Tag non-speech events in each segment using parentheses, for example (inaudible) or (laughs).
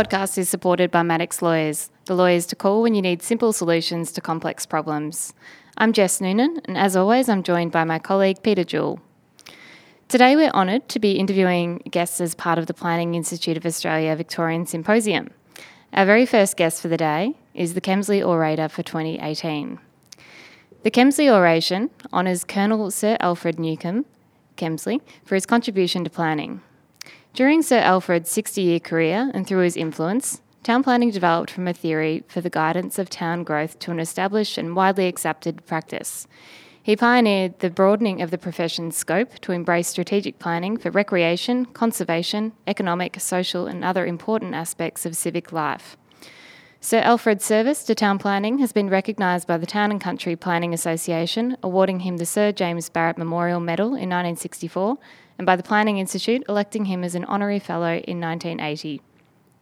Podcast is supported by Maddocks Lawyers, the lawyers to call when you need simple solutions to complex problems. I'm Jess Noonan, and as always, I'm joined by my colleague Peter Jewell. Today, we're honoured to be interviewing guests as part of the Planning Institute of Australia Victorian Symposium. Our very first guest for the day is the Kemsley Orator for 2018. The Kemsley Oration honours Colonel Sir Alfred Newcombe, Kemsley, for his contribution to planning. During Sir Alfred's 60 year career and through his influence, town planning developed from a theory for the guidance of town growth to an established and widely accepted practice. He pioneered the broadening of the profession's scope to embrace strategic planning for recreation, conservation, economic, social, and other important aspects of civic life. Sir Alfred's service to town planning has been recognised by the Town and Country Planning Association, awarding him the Sir James Barrett Memorial Medal in 1964 and by the Planning Institute, electing him as an honorary fellow in 1980.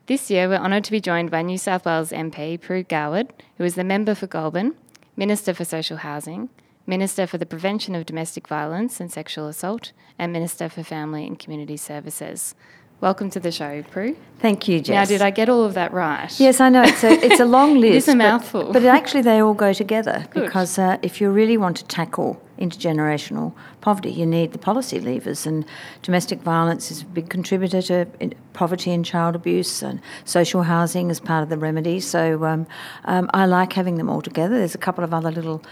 This year, we're honoured to be joined by New South Wales MP Pru Goward, who is the member for Goulburn, Minister for Social Housing, Minister for the Prevention of Domestic Violence and Sexual Assault, and Minister for Family and Community Services. Welcome to the show, Pru. Thank you, Jess. Now, did I get all of that right? Yes, I know. It's a, it's a long (laughs) list. it's a mouthful. But, but actually, they all go together Good. because uh, if you really want to tackle intergenerational poverty. You need the policy levers, and domestic violence is a big contributor to poverty and child abuse, and social housing is part of the remedy. So um, um, I like having them all together. There's a couple of other little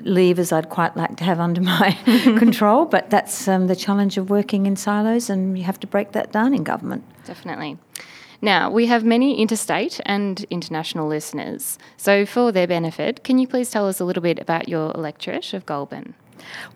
levers I'd quite like to have under my (laughs) (laughs) control, but that's um, the challenge of working in silos, and you have to break that down in government. Definitely. Now, we have many interstate and international listeners. So, for their benefit, can you please tell us a little bit about your electorate of Goulburn?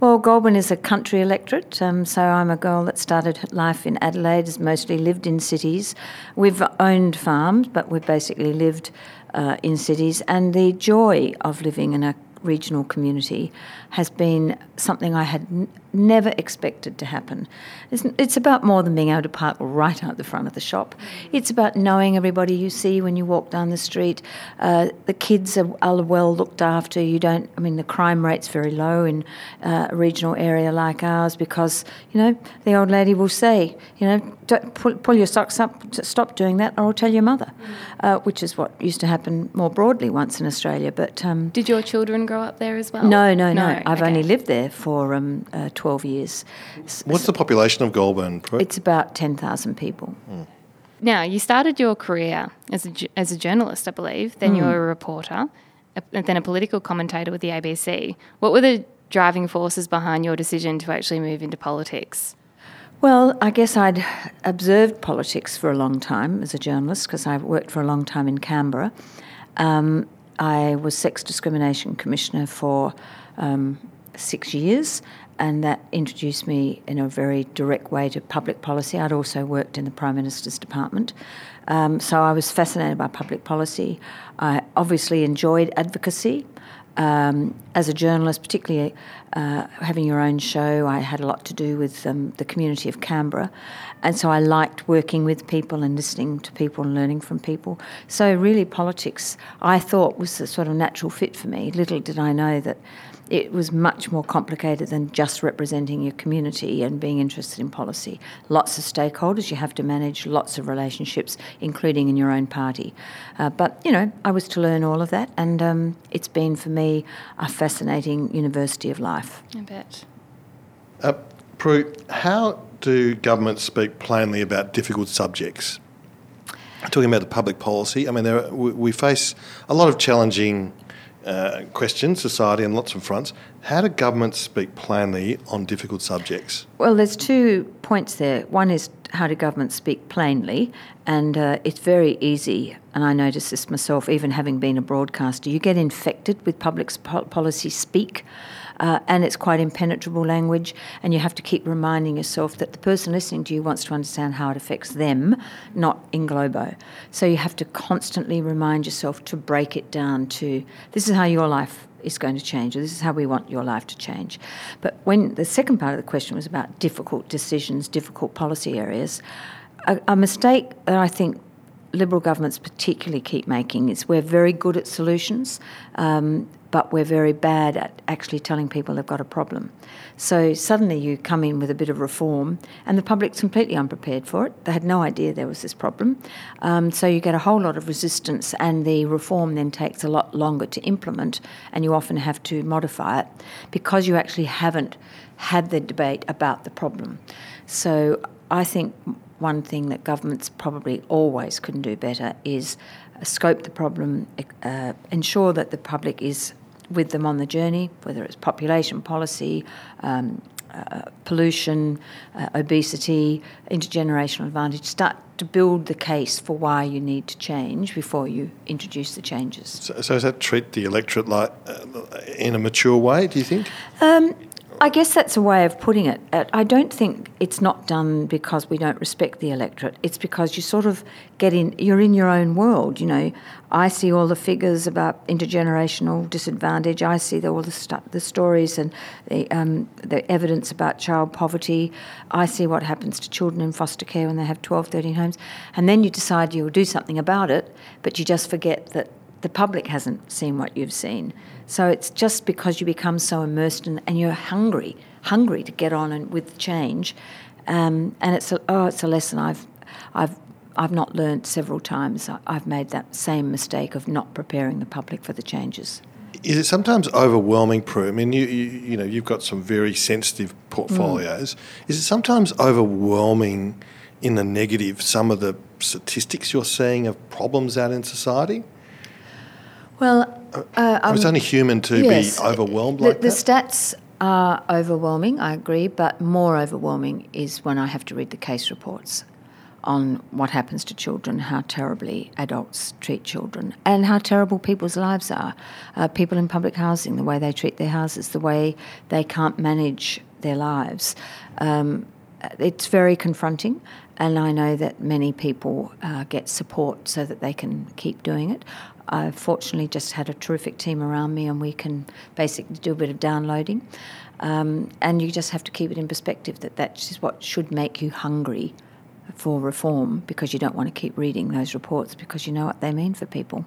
Well, Goulburn is a country electorate, um, so I'm a girl that started life in Adelaide, has mostly lived in cities. We've owned farms, but we've basically lived uh, in cities, and the joy of living in a regional community has been something I had n- never expected to happen. It's, it's, about more than being able to park right out the front of the shop. It's about knowing everybody you see when you walk down the street. Uh, the kids are, are, well looked after. You don't. I mean, the crime rate's very low in uh, a regional area like ours because you know the old lady will say, you know, pull, pull, your socks up, stop doing that, or I'll tell your mother, uh, which is what used to happen more broadly once in Australia. But um, did your children grow up there as well? No, no, no. no. I've okay. only lived there for um, uh, 12 years. What's the population of Goulburn? It's about 10,000 people. Mm. Now, you started your career as a, as a journalist, I believe, then mm. you were a reporter, and then a political commentator with the ABC. What were the driving forces behind your decision to actually move into politics? Well, I guess I'd observed politics for a long time as a journalist because I worked for a long time in Canberra. Um, I was Sex Discrimination Commissioner for um, six years, and that introduced me in a very direct way to public policy. I'd also worked in the Prime Minister's Department, um, so I was fascinated by public policy. I obviously enjoyed advocacy. Um, as a journalist, particularly uh, having your own show, I had a lot to do with um, the community of Canberra, and so I liked working with people and listening to people and learning from people. So really, politics I thought was a sort of natural fit for me. Little did I know that it was much more complicated than just representing your community and being interested in policy. Lots of stakeholders you have to manage, lots of relationships, including in your own party. Uh, but, you know, I was to learn all of that, and um, it's been for me a fascinating university of life. I bet. Uh, Pru, how do governments speak plainly about difficult subjects? Talking about the public policy, I mean, are, we face a lot of challenging uh, questions, society, on lots of fronts. How do governments speak plainly on difficult subjects? Well, there's two points there. One is how do governments speak plainly, and uh, it's very easy. And I notice this myself, even having been a broadcaster. You get infected with public policy speak. Uh, and it's quite impenetrable language, and you have to keep reminding yourself that the person listening to you wants to understand how it affects them, not in globo. So you have to constantly remind yourself to break it down to this is how your life is going to change, or this is how we want your life to change. But when the second part of the question was about difficult decisions, difficult policy areas, a, a mistake that I think Liberal governments particularly keep making is we're very good at solutions, um, but we're very bad at actually telling people they've got a problem. So suddenly you come in with a bit of reform, and the public's completely unprepared for it. They had no idea there was this problem. Um, so you get a whole lot of resistance, and the reform then takes a lot longer to implement, and you often have to modify it because you actually haven't had the debate about the problem. So I think one thing that governments probably always couldn't do better is scope the problem, uh, ensure that the public is with them on the journey, whether it's population policy, um, uh, pollution, uh, obesity, intergenerational advantage. Start to build the case for why you need to change before you introduce the changes. So, so does that treat the electorate like uh, in a mature way? Do you think? Um, I guess that's a way of putting it. Uh, I don't think it's not done because we don't respect the electorate. It's because you sort of get in, you're in your own world. You know, I see all the figures about intergenerational disadvantage. I see the, all the, stu- the stories and the, um, the evidence about child poverty. I see what happens to children in foster care when they have 12, 13 homes. And then you decide you'll do something about it, but you just forget that the public hasn't seen what you've seen. So it's just because you become so immersed in, and you're hungry, hungry to get on and with change. Um, and it's a, oh, it's a lesson I've, I've, I've not learned several times. I've made that same mistake of not preparing the public for the changes. Is it sometimes overwhelming, Pru? I mean, you, you, you know, you've got some very sensitive portfolios. Mm. Is it sometimes overwhelming in the negative some of the statistics you're seeing of problems out in society? Well, uh, um, it's only human to yes, be overwhelmed like the, that. The stats are overwhelming, I agree, but more overwhelming is when I have to read the case reports on what happens to children, how terribly adults treat children, and how terrible people's lives are. Uh, people in public housing, the way they treat their houses, the way they can't manage their lives. Um, it's very confronting, and I know that many people uh, get support so that they can keep doing it. I've fortunately just had a terrific team around me, and we can basically do a bit of downloading. Um, and you just have to keep it in perspective that that is what should make you hungry for reform because you don't want to keep reading those reports because you know what they mean for people.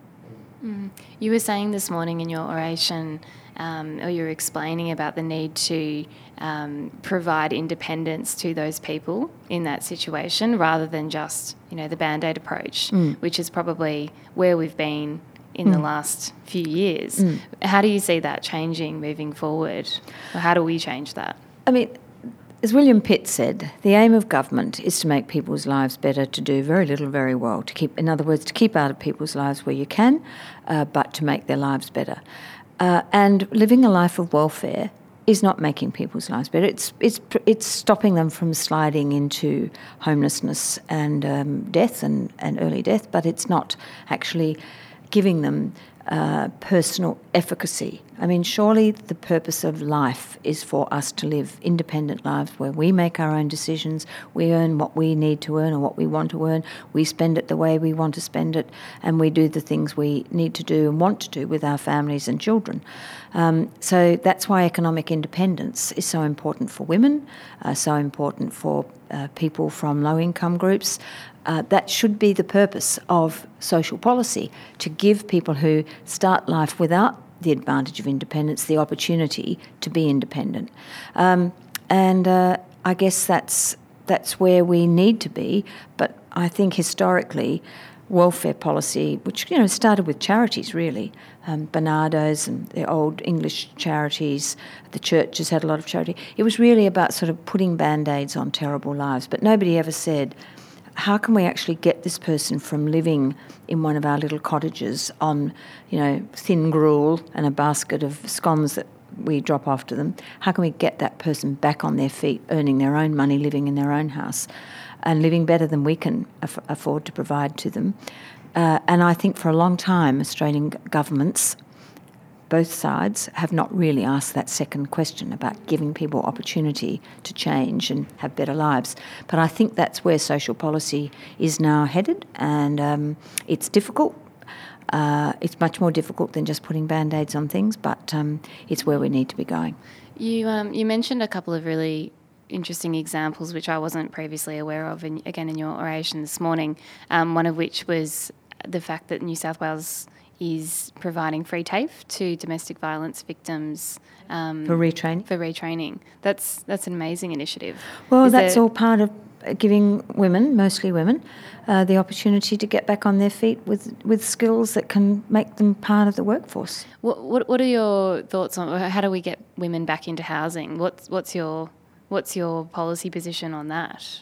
Mm. You were saying this morning in your oration, um, or you were explaining about the need to um, provide independence to those people in that situation rather than just, you know, the band aid approach, mm. which is probably where we've been in mm. the last few years. Mm. How do you see that changing moving forward? Or how do we change that? I mean, as William Pitt said, the aim of government is to make people's lives better, to do very little very well, to keep, in other words, to keep out of people's lives where you can, uh, but to make their lives better. Uh, and living a life of welfare is not making people's lives better. It's it's it's stopping them from sliding into homelessness and um, death and, and early death, but it's not actually giving them uh, personal efficacy. I mean, surely the purpose of life is for us to live independent lives where we make our own decisions, we earn what we need to earn or what we want to earn, we spend it the way we want to spend it, and we do the things we need to do and want to do with our families and children. Um, so that's why economic independence is so important for women, uh, so important for uh, people from low income groups, uh, that should be the purpose of social policy to give people who start life without the advantage of independence the opportunity to be independent. Um, and uh, I guess that's that's where we need to be. But I think historically, welfare policy, which you know started with charities really, um, and the old English charities, the churches had a lot of charity. It was really about sort of putting band aids on terrible lives. But nobody ever said how can we actually get this person from living in one of our little cottages on, you know, thin gruel and a basket of scones that we drop off to them? How can we get that person back on their feet, earning their own money, living in their own house, and living better than we can aff- afford to provide to them? Uh, and I think for a long time, Australian governments both sides have not really asked that second question about giving people opportunity to change and have better lives. But I think that's where social policy is now headed, and um, it's difficult. Uh, it's much more difficult than just putting band aids on things, but um, it's where we need to be going. You um, you mentioned a couple of really interesting examples which I wasn't previously aware of, in, again in your oration this morning. Um, one of which was the fact that New South Wales is providing free TAFE to domestic violence victims um, For retraining? For retraining, that's that's an amazing initiative. Well, Is that's there- all part of giving women, mostly women, uh, the opportunity to get back on their feet with, with skills that can make them part of the workforce. What, what what are your thoughts on how do we get women back into housing? What's what's your what's your policy position on that?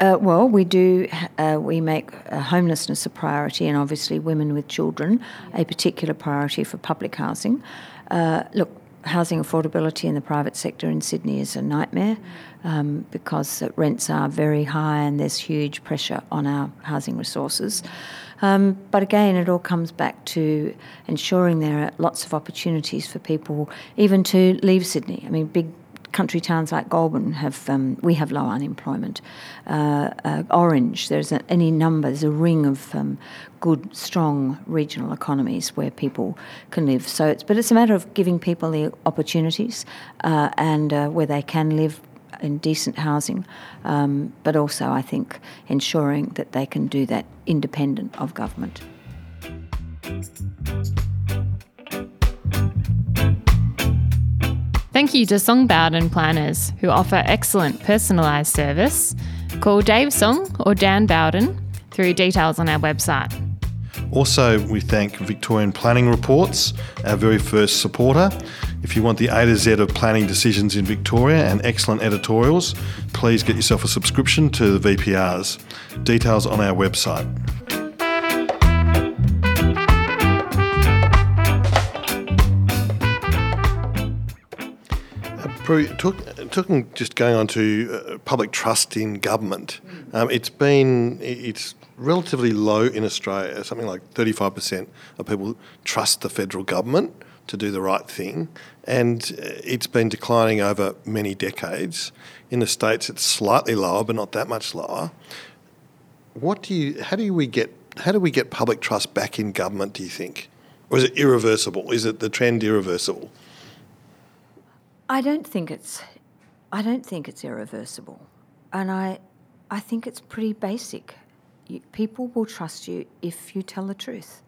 Uh, well, we do. Uh, we make uh, homelessness a priority, and obviously women with children a particular priority for public housing. Uh, look, housing affordability in the private sector in Sydney is a nightmare um, because rents are very high and there's huge pressure on our housing resources. Um, but again, it all comes back to ensuring there are lots of opportunities for people even to leave Sydney. I mean, big country towns like Goulburn have um, we have low unemployment. Uh, uh, Orange, there's a, any number, there's a ring of um, good, strong regional economies where people can live. So, it's, but it's a matter of giving people the opportunities uh, and uh, where they can live in decent housing, um, but also I think ensuring that they can do that independent of government. Thank you to Song Bowden Planners, who offer excellent personalised service. Call Dave Song or Dan Bowden through details on our website. Also, we thank Victorian Planning Reports, our very first supporter. If you want the A to Z of planning decisions in Victoria and excellent editorials, please get yourself a subscription to the VPRs. Details on our website. Pru, talk, talking just going on to uh, public trust in government, um, it's been it's relatively low in Australia. Something like thirty five percent of people trust the federal government to do the right thing, and uh, it's been declining over many decades. In the states, it's slightly lower, but not that much lower. What do you? How do we get? How do we get public trust back in government? Do you think, or is it irreversible? Is it the trend irreversible? I don't think it's I don't think it's irreversible. And I I think it's pretty basic. You, people will trust you if you tell the truth.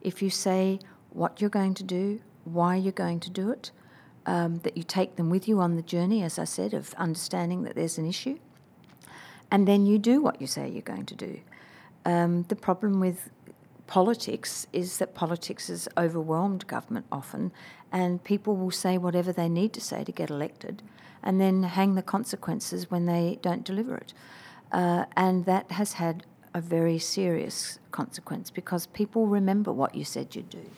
If you say what you're going to do, why you're going to do it, um, that you take them with you on the journey, as I said, of understanding that there's an issue, and then you do what you say you're going to do. Um, the problem with politics is that politics has overwhelmed government often, and people will say whatever they need to say to get elected, and then hang the consequences when they don't deliver it. Uh, and that has had a very serious consequence because people remember what you said you'd do.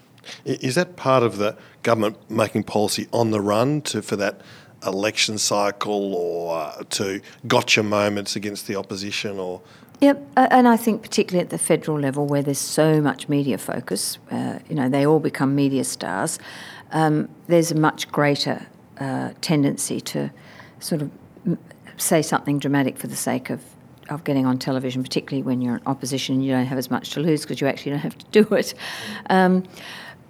Is that part of the government making policy on the run to for that election cycle or uh, to gotcha moments against the opposition or Yep, and I think particularly at the federal level where there's so much media focus, uh, you know, they all become media stars. Um, there's a much greater uh, tendency to sort of say something dramatic for the sake of of getting on television, particularly when you're in opposition and you don't have as much to lose because you actually don't have to do it. Um,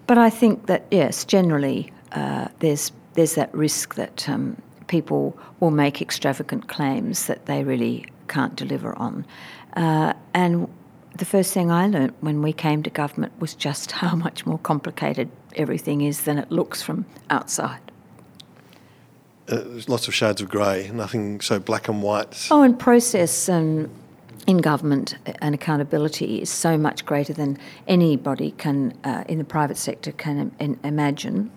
but I think that yes, generally uh, there's there's that risk that um, people will make extravagant claims that they really can't deliver on. Uh, and the first thing I learnt when we came to government was just how much more complicated everything is than it looks from outside. uh, there's lots of shades of grey, nothing so black and white. Oh, and process um, in government and accountability is so much greater than anybody can uh, in the private sector can im- imagine.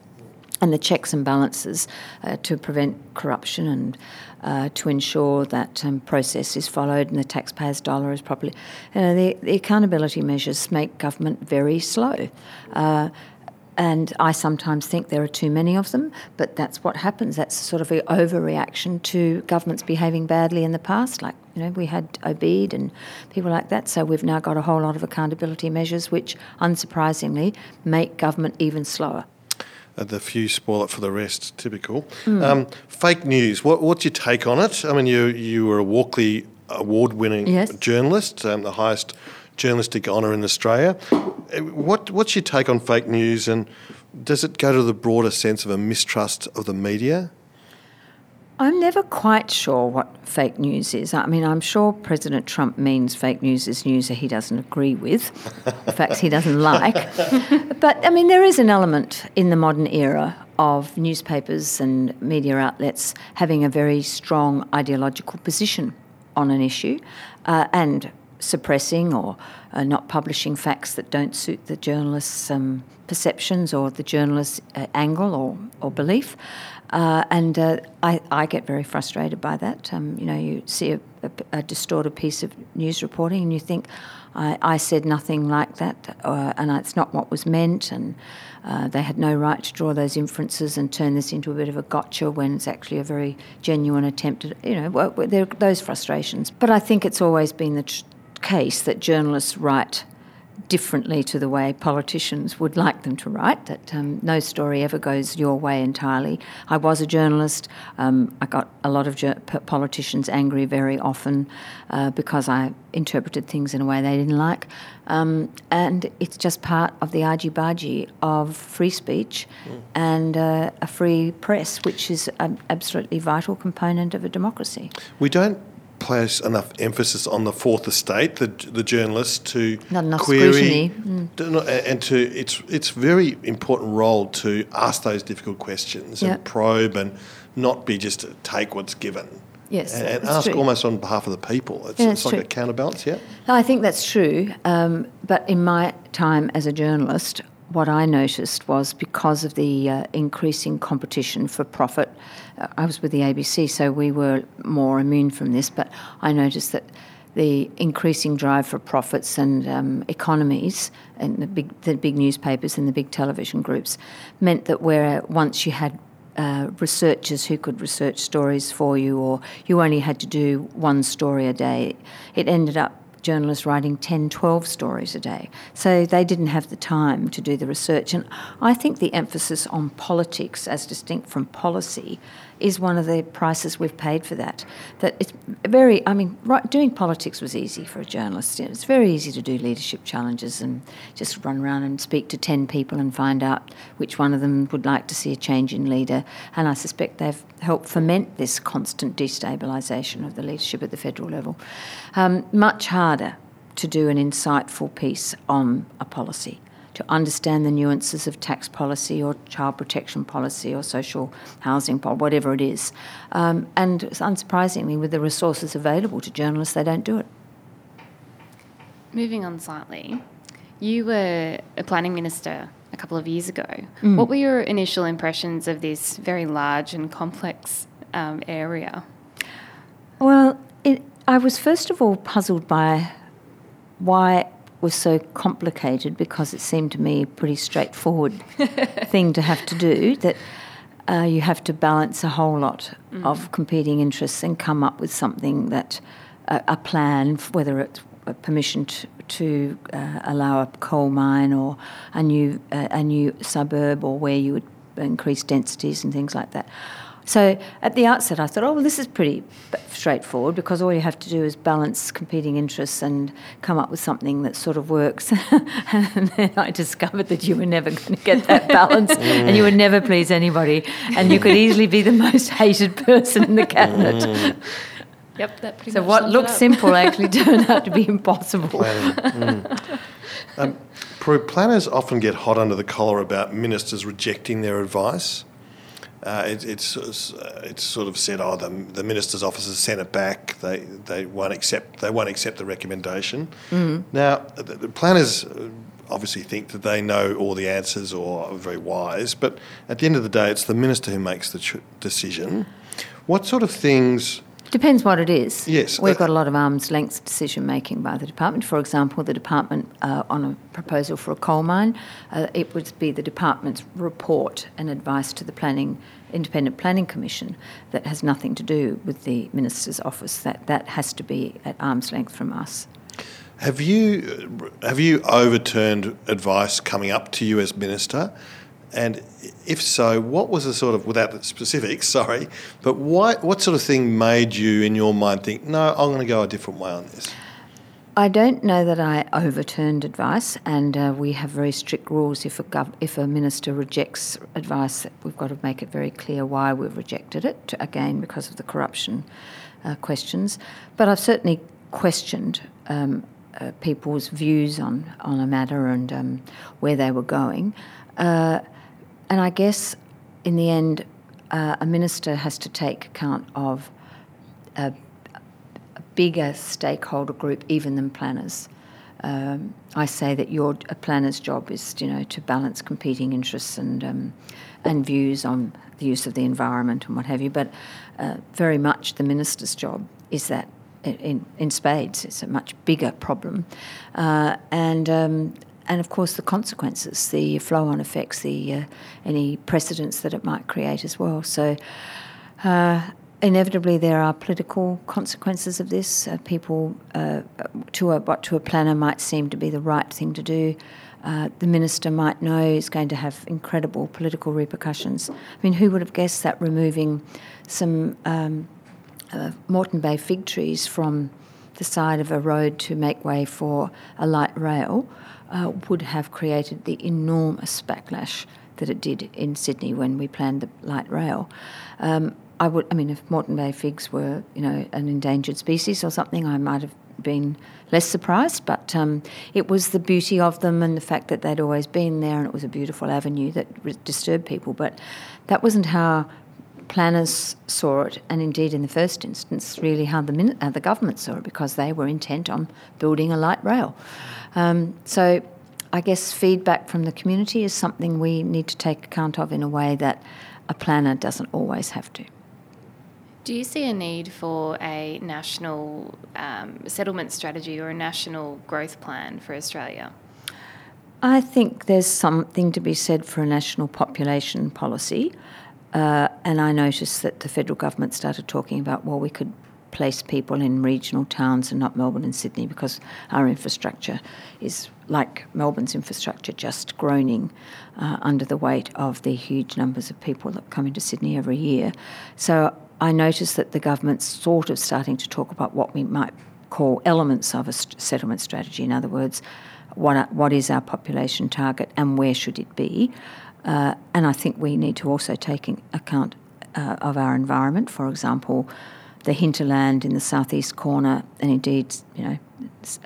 And the checks and balances uh, to prevent corruption and uh, to ensure that um, process is followed and the taxpayer's dollar is properly. You know, the, the accountability measures make government very slow. Uh, and I sometimes think there are too many of them, but that's what happens. That's sort of an overreaction to governments behaving badly in the past. Like, you know, we had Obeid and people like that. So we've now got a whole lot of accountability measures which, unsurprisingly, make government even slower. Uh, the few spoil it for the rest. Typical. Um, fake news. What, what's your take on it? I mean, you you were a Walkley award-winning Yes. journalist, um, the highest journalistic honour in Australia. Uh, What what's your take on fake news, and does it go to the broader sense of a mistrust of the media? I'm never quite sure what fake news is. I mean, I'm sure President Trump means fake news is news that he doesn't agree with, facts he doesn't (laughs) like. but I mean, there is an element in the modern era of newspapers and media outlets having a very strong ideological position on an issue uh, and suppressing or uh, not publishing facts that don't suit the journalist's um, perceptions or the journalist's uh, angle or, or belief. Uh, and uh, I, I get very frustrated by that. Um, you know, you see a, a, a distorted piece of news reporting and you think, I, I said nothing like that, uh, and it's not what was meant, and uh, they had no right to draw those inferences and turn this into a bit of a gotcha when it's actually a very genuine attempt at, you know, well, there are those frustrations. But I think it's always been the tr- case that journalists write differently to the way politicians would like them to write, that um, no story ever goes your way entirely. I was a journalist. Um, I got a lot of ju- politicians angry very often uh, because I interpreted things in a way they didn't like. Um, and it's just part of the argy bargy of free speech and uh, a free press, which is an absolutely vital component of a democracy. We don't place enough emphasis on the fourth estate, the the journalists to Not enough query scrutiny. Mm. and to it's it's very important role to ask those difficult questions Yeah. and probe and not be just to take what's given. Yes, and, and ask true. almost on behalf of the people. It's, Yeah, it's like true. a counterbalance, yeah. No, I think that's true. Um, but in my time as a journalist, what I noticed was because of the uh, increasing competition for profit, uh, I was with the ABC, so we were more immune from this, but I noticed that the increasing drive for profits and um, economies and the big, the big newspapers and the big television groups meant that where once you had uh, researchers who could research stories for you, or you only had to do one story a day. It ended up journalists writing 10, 12 stories a day. So they didn't have the time to do the research. And I think the emphasis on politics as distinct from policy is one of the prices we've paid for that. That it's very, I mean, right, doing politics was easy for a journalist. It's very easy to do leadership challenges and just run around and speak to 10 people and find out which one of them would like to see a change in leader. And I suspect they've helped foment this constant destabilisation of the leadership at the federal level. Um, much harder to do an insightful piece on a policy to understand the nuances of tax policy or child protection policy or social housing policy, whatever it is. Um, and unsurprisingly, with the resources available to journalists, they don't do it. Moving on slightly, you were a planning minister a couple of years ago. What were your initial impressions of this very large and complex um, area? Well, it, I was first of all puzzled by why was so complicated because it seemed to me a pretty straightforward (laughs) thing to have to do. That uh, you have to balance a whole lot of competing interests and come up with something that a, a plan, whether it's a permission to, to uh, allow a coal mine or a new uh, a new suburb or where you would increase densities and things like that. So at the outset, I thought, oh, well, this is pretty straightforward because all you have to do is balance competing interests and come up with something that sort of works. (laughs) and then I discovered that you were never going to get that (laughs) balance and you would never please anybody and you could easily be the most hated person in the cabinet. (laughs) Yep, that pretty So much what sums it looks simple actually turned out to be impossible. Planning. Mm. Um, planners often get hot under the collar about ministers rejecting their advice. Uh, it, it's uh, it's sort of said, oh, the, the minister's office has sent it back. They they won't accept they won't accept the recommendation. Now, the, the planners uh, obviously think that they know all the answers or are very wise, but at the end of the day, it's the minister who makes the ch- decision. What sort of things? Depends what it is. Yes, We've uh, got a lot of arm's length decision making by the department. For example, the department uh, on a proposal for a coal mine, uh, it would be the department's report and advice to the planning independent planning commission that has nothing to do with the minister's office. That that has to be at arm's length from us. Have you have you overturned advice coming up to you as minister, And if so, what was the sort of, without the specifics, (laughs) sorry, but why, what sort of thing made you, in your mind, think, no, I'm going to go a different way on this? I don't know that I overturned advice, and uh, we have very strict rules. If a gov- if a minister rejects advice, we've got to make it very clear why we've rejected it. To, again, because of the corruption uh, questions. But I've certainly questioned um, uh, people's views on on a matter and um, where they were going. Uh, and I guess in the end, uh, a minister has to take account of a, a bigger stakeholder group, even than planners. Um, I say that your a planner's job is, you know, to balance competing interests and um, and views on the use of the environment and what have you. But uh, very much the minister's job is that in, in spades. It's a much bigger problem, uh, and um, and of course the consequences, the flow-on effects, the uh, any precedents that it might create as well. So. Uh, inevitably, there are political consequences of this. Uh, people, uh, to a, what to a planner might seem to be the right thing to do, uh, the minister might know is going to have incredible political repercussions. I mean, who would have guessed that removing some um, uh, Moreton Bay fig trees from the side of a road to make way for a light rail uh, would have created the enormous backlash that it did in Sydney when we planned the light rail. Um, I would, I mean, if Moreton Bay figs were, you know, an endangered species or something, I might have been less surprised. But um, it was the beauty of them and the fact that they'd always been there, and it was a beautiful avenue that disturbed people. But that wasn't how planners saw it, and indeed, in the first instance, really how the, min- how the government saw it, because they were intent on building a light rail. Um, so, I guess feedback from the community is something we need to take account of in a way that a planner doesn't always have to. Do you see a need for a national um, settlement strategy or a national growth plan for Australia? I think there's something to be said for a national population policy. Uh, and I noticed that the federal government started talking about, well, we could place people in regional towns and not Melbourne and Sydney because our infrastructure is like Melbourne's infrastructure, just groaning uh, under the weight of the huge numbers of people that come into Sydney every year. So I noticed that the government's sort of starting to talk about what we might call elements of a st- settlement strategy. In other words, what, what is our population target and where should it be? Uh, and I think we need to also take account uh, of our environment. For example, the hinterland in the southeast corner, and indeed, you know,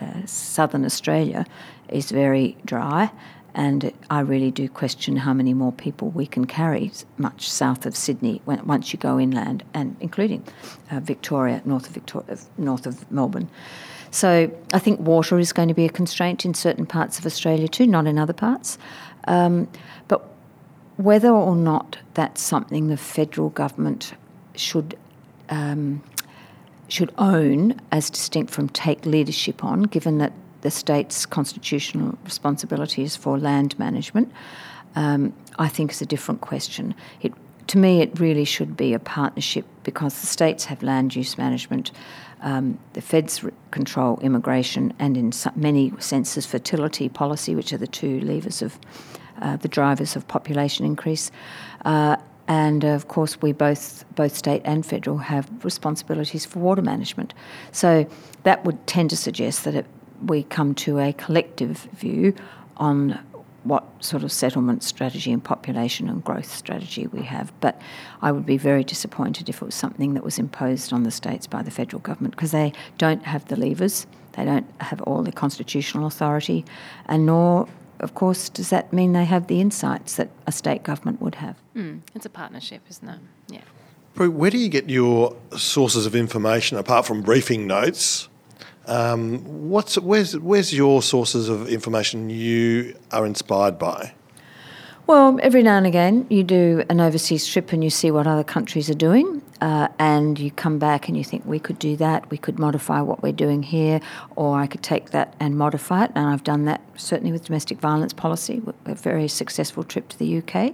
uh, southern Australia, is very dry. And I really do question how many more people we can carry much south of Sydney when, once you go inland, and including uh, Victoria, north of Victoria, north of Melbourne. So I think water is going to be a constraint in certain parts of Australia too, not in other parts. Um, but whether or not that's something the federal government should um, should own as distinct from take leadership on, given that the state's constitutional responsibility is for land management, um, I think is a different question. It, to me, it really should be a partnership because the states have land use management, um, the feds control immigration, and in many senses, fertility policy, which are the two levers of uh, the drivers of population increase. Uh, and uh, of course, we both, both state and federal, have responsibilities for water management. So that would tend to suggest that it, we come to a collective view on what sort of settlement strategy and population and growth strategy we have. But I would be very disappointed if it was something that was imposed on the states by the federal government because they don't have the levers, they don't have all the constitutional authority, and nor of course, does that mean they have the insights that a state government would have? Mm, it's a partnership, isn't it? Yeah. Pru, where do you get your sources of information apart from briefing notes? Um, what's where's where's your sources of information you are inspired by? Well, every now and again, you do an overseas trip and you see what other countries are doing, uh, and you come back and you think, we could do that, we could modify what we're doing here, or I could take that and modify it. And I've done that certainly with domestic violence policy, a very successful trip to the UK,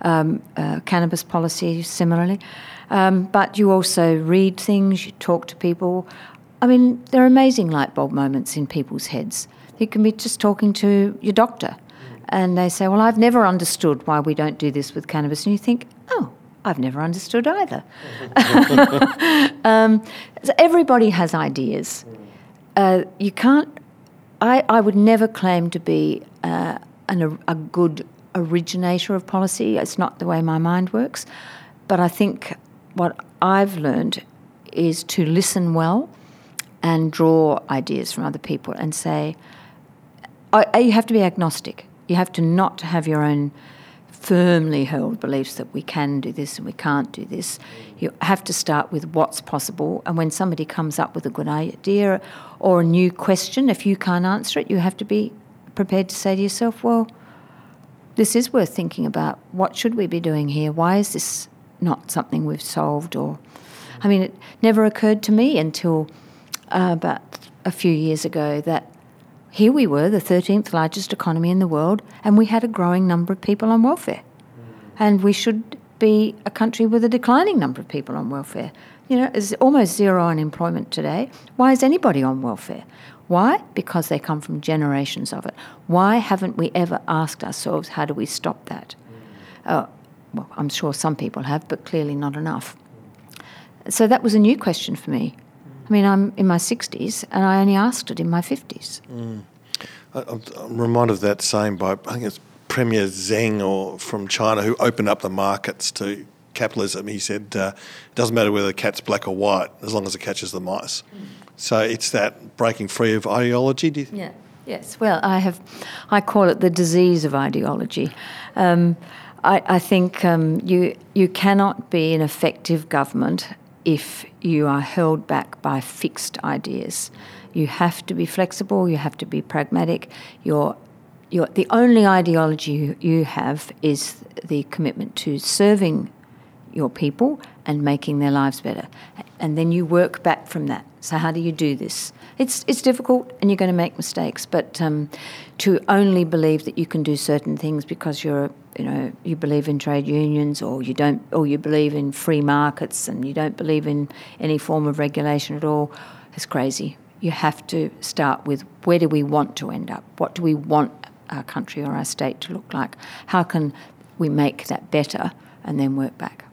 um, uh, cannabis policy, similarly. Um, but you also read things, you talk to people. I mean, there are amazing light bulb moments in people's heads. You can be just talking to your doctor and they say, Well, I've never understood why we don't do this with cannabis. And you think, Oh, I've never understood either. (laughs) um, so everybody has ideas. Uh, you can't, I, I would never claim to be uh, an, a good originator of policy. It's not the way my mind works. But I think what I've learned is to listen well and draw ideas from other people and say, you have to be agnostic. You have to not have your own firmly held beliefs that we can do this and we can't do this. You have to start with what's possible. And when somebody comes up with a good idea or a new question, if you can't answer it, you have to be prepared to say to yourself, well, this is worth thinking about. What should we be doing here? Why is this not something we've solved? Or, I mean, it never occurred to me until uh, about a few years ago that here we were, the 13th largest economy in the world, and we had a growing number of people on welfare. And we should be a country with a declining number of people on welfare. You know, there's almost zero unemployment today. Why is anybody on welfare? Why? Because they come from generations of it. Why haven't we ever asked ourselves, how do we stop that? Uh, well, I'm sure some people have, but clearly not enough. So that was a new question for me. I mean, I'm in my 60s and I only asked it in my 50s. Mm. I, am reminded of that saying by, I think it's Premier Deng or from China who opened up the markets to capitalism. He said, uh, it doesn't matter whether the cat's black or white as long as it catches the mice. Mm. So it's that breaking free of ideology, do you think? Yeah. Yes, well, I have, I call it the disease of ideology. Um, I, I, think um, you you cannot be an effective government if you are held back by fixed ideas. You have to be flexible, you have to be pragmatic. The only ideology you have is the commitment to serving your people and making their lives better. And then you work back from that. So, how do you do this? It's, it's difficult and you're going to make mistakes, but um, to only believe that you can do certain things because you're you know you believe in trade unions or you don't or you believe in free markets and you don't believe in any form of regulation at all is crazy you have to start with where do we want to end up what do we want our country or our state to look like how can we make that better and then work back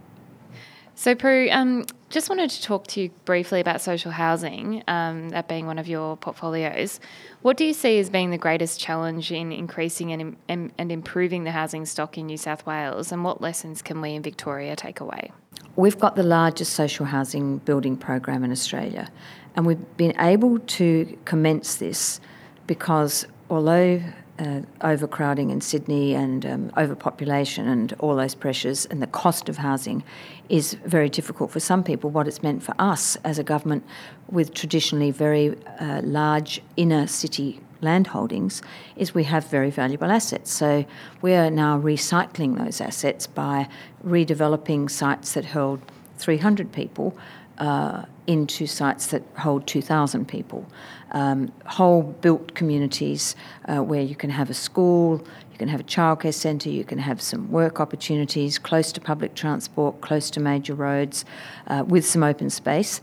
so Pru um, just wanted to talk to you briefly about social housing, um, that being one of your portfolios. What do you see as being the greatest challenge in increasing and, and, and improving the housing stock in New South Wales, and what lessons can we in Victoria take away? We've got the largest social housing building program in Australia, and we've been able to commence this because although uh, overcrowding in Sydney and um, overpopulation and all those pressures and the cost of housing is very difficult for some people. What it's meant for us as a government with traditionally very uh, large inner city land holdings is we have very valuable assets. So we are now recycling those assets by redeveloping sites that held 300 people uh, into sites that hold 2,000 people. Um, whole built communities uh, where you can have a school, you can have a childcare centre, you can have some work opportunities close to public transport, close to major roads, uh, with some open space.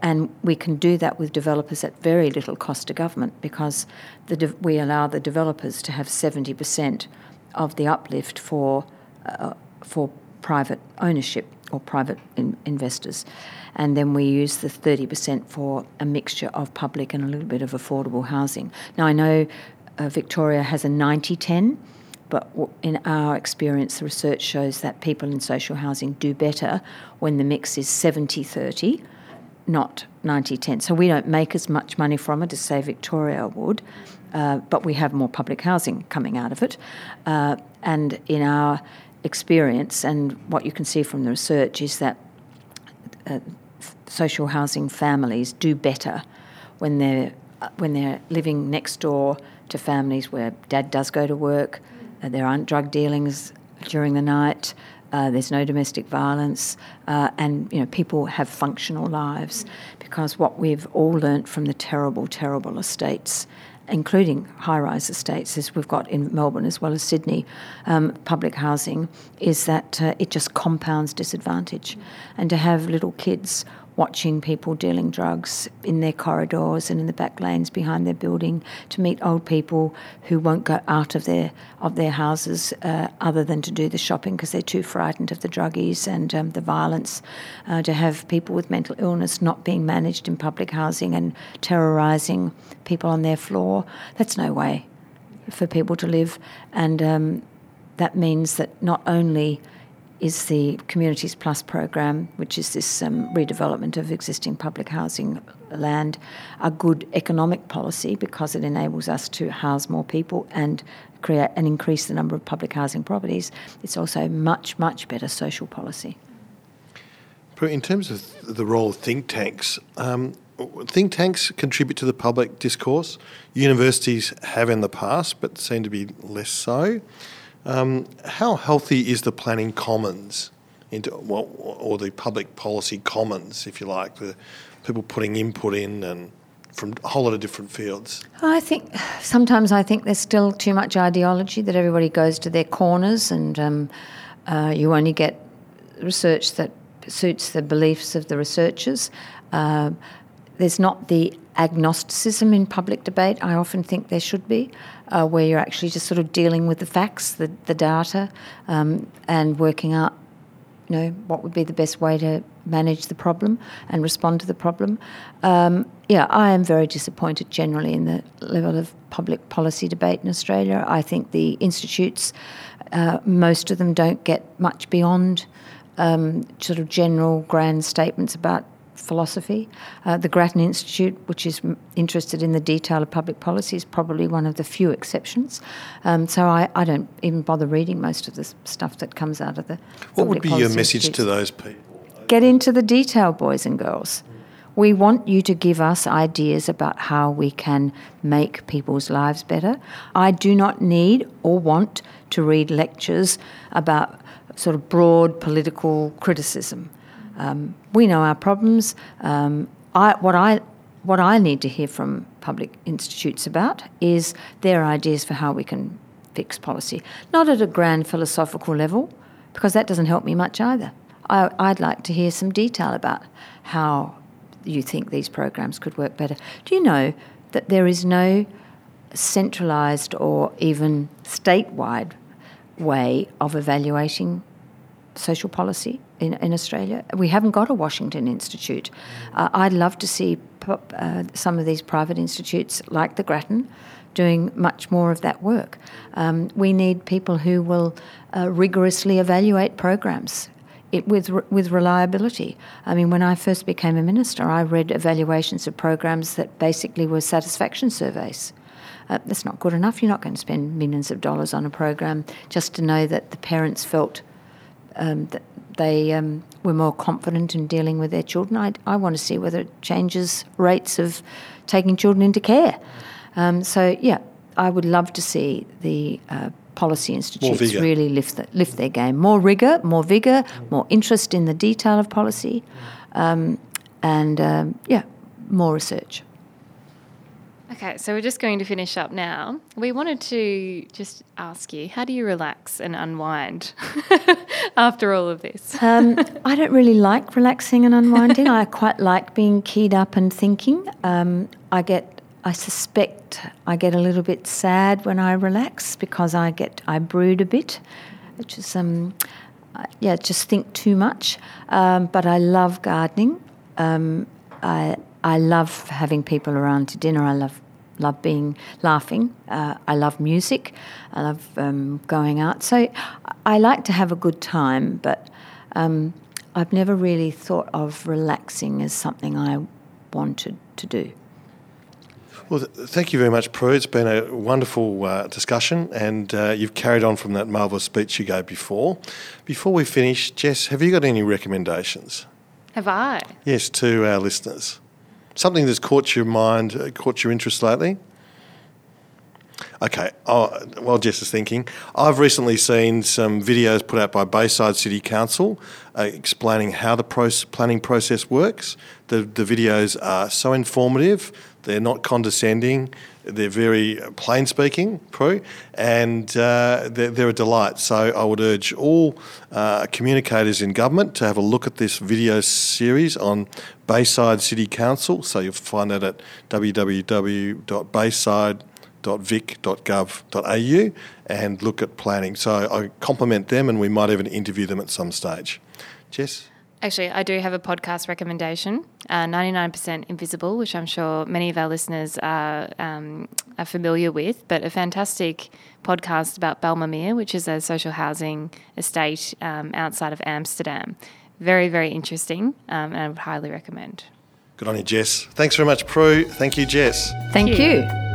and we can do that with developers at very little cost to government because de- we allow the developers to have 70% of the uplift for, uh, for private ownership or private in- investors and then we use the 30% for a mixture of public and a little bit of affordable housing. Now, I know uh, Victoria has a 90 10, but in our experience, the research shows that people in social housing do better when the mix is 70 30, not 90 10. So we don't make as much money from it as, say, Victoria would. Uh, but we have more public housing coming out of it. Uh, and in our experience, and what you can see from the research, is that uh, social housing families do better when they're when they're living next door to families where dad does go to work, uh, there aren't drug dealings during the night, uh, there's no domestic violence, uh, and you know people have functional lives. Because what we've all learnt from the terrible, terrible estates including high rise estates, as we've got in Melbourne as well as Sydney, um, public housing, is that uh, it just compounds disadvantage. And to have little kids watching people dealing drugs in their corridors and in the back lanes behind their building, to meet old people who won't go out of their of their houses uh, other than to do the shopping because they're too frightened of the druggies and um, the violence, uh, to have people with mental illness not being managed in public housing and terrorising people on their floor. That's no way for people to live, and um, that means that not only is the Communities Plus program, which is this um, redevelopment of existing public housing land, a good economic policy because it enables us to house more people and create and increase the number of public housing properties. It's also much, much better social policy. In terms of the role of think tanks, um, think tanks contribute to the public discourse. Universities have in the past, but seem to be less so. Um, how healthy is the planning commons, into well, or the public policy commons, if you like, the people putting input in and from a whole lot of different fields? I think sometimes I think there's still too much ideology that everybody goes to their corners and um, uh, you only get research that suits the beliefs of the researchers. Uh, there's not the agnosticism in public debate I often think there should be, uh, where you're actually just sort of dealing with the facts, the, the data, um, and working out, you know, what would be the best way to manage the problem and respond to the problem. Um, yeah, I am very disappointed generally in the level of public policy debate in Australia. I think the institutes, uh, most of them don't get much beyond um, sort of general grand statements about philosophy. Uh, the Grattan Institute, which is interested in the detail of public policy, is probably one of the few exceptions. Um, so I, I, don't even bother reading most of the stuff that comes out of the. What would be your message to those people? Get into the detail, boys and girls. We want you to give us ideas about how we can make people's lives better. I do not need or want to read lectures about sort of broad political criticism. Um, we know our problems. Um, I, what I what I need to hear from public institutes about is their ideas for how we can fix policy, not at a grand philosophical level, because that doesn't help me much either. I, I'd like to hear some detail about how you think these programs could work better. Do you know that there is no centralised or even statewide way of evaluating social policy in, in Australia. We haven't got a Washington Institute. Uh, I'd love to see uh, some of these private institutes like the Grattan doing much more of that work. Um, we need people who will uh, rigorously evaluate programs. It, with with reliability. I mean, when I first became a minister, I read evaluations of programs that basically were satisfaction surveys. Uh, that's not good enough. You're not going to spend millions of dollars on a program just to know that the parents felt um, they um, were more confident in dealing with their children. I, I want to see whether it changes rates of taking children into care. Um, so, yeah, I would love to see the uh, policy institutes really lift, the, lift their game. More rigour, more vigour, more interest in the detail of policy, um, and um, yeah, more research. Okay, so we're just going to finish up now. We wanted to just ask you, how do you relax and unwind (laughs) after all of this? um, I don't really like relaxing and unwinding. I (laughs) quite like being keyed up and thinking. Um, I get, I suspect, I get a little bit sad when I relax because I get, I brood a bit, which is um, yeah, just think too much. Um, but I love gardening. Um, I I love having people around to dinner. I love love being laughing. Uh, I love music. I love um, going out. So I like to have a good time, but um, I've never really thought of relaxing as something I wanted to do. Well, th- thank you very much, Pru. It's been a wonderful uh, discussion, and uh, you've carried on from that marvellous speech you gave before. Before we finish, Jess, have you got any recommendations? Have I? Yes, to our listeners. Something that's caught your mind, uh, caught your interest lately? Okay, oh, while Jess is thinking, I've recently seen some videos put out by Bayside City Council uh, explaining how the planning process works. The, the videos are so informative, They're not condescending. They're very plain speaking, Pru, and uh, they're, they're, a delight. So I would urge all uh, communicators in government to have a look at this video series on Bayside City Council. So you'll find that at www.bayside.vic.gov.au and look at planning. So I compliment them, and we might even interview them at some stage. Jess? Actually, I do have a podcast recommendation, uh, 99% Invisible, which I'm sure many of our listeners are, um, are familiar with, but a fantastic podcast about Bijlmermeer, which is a social housing estate um, outside of Amsterdam. Very, very interesting, um, and I would highly recommend. Good on you, Jess. Thanks very much, Pru. Thank you, Jess. Thank, Thank you. you.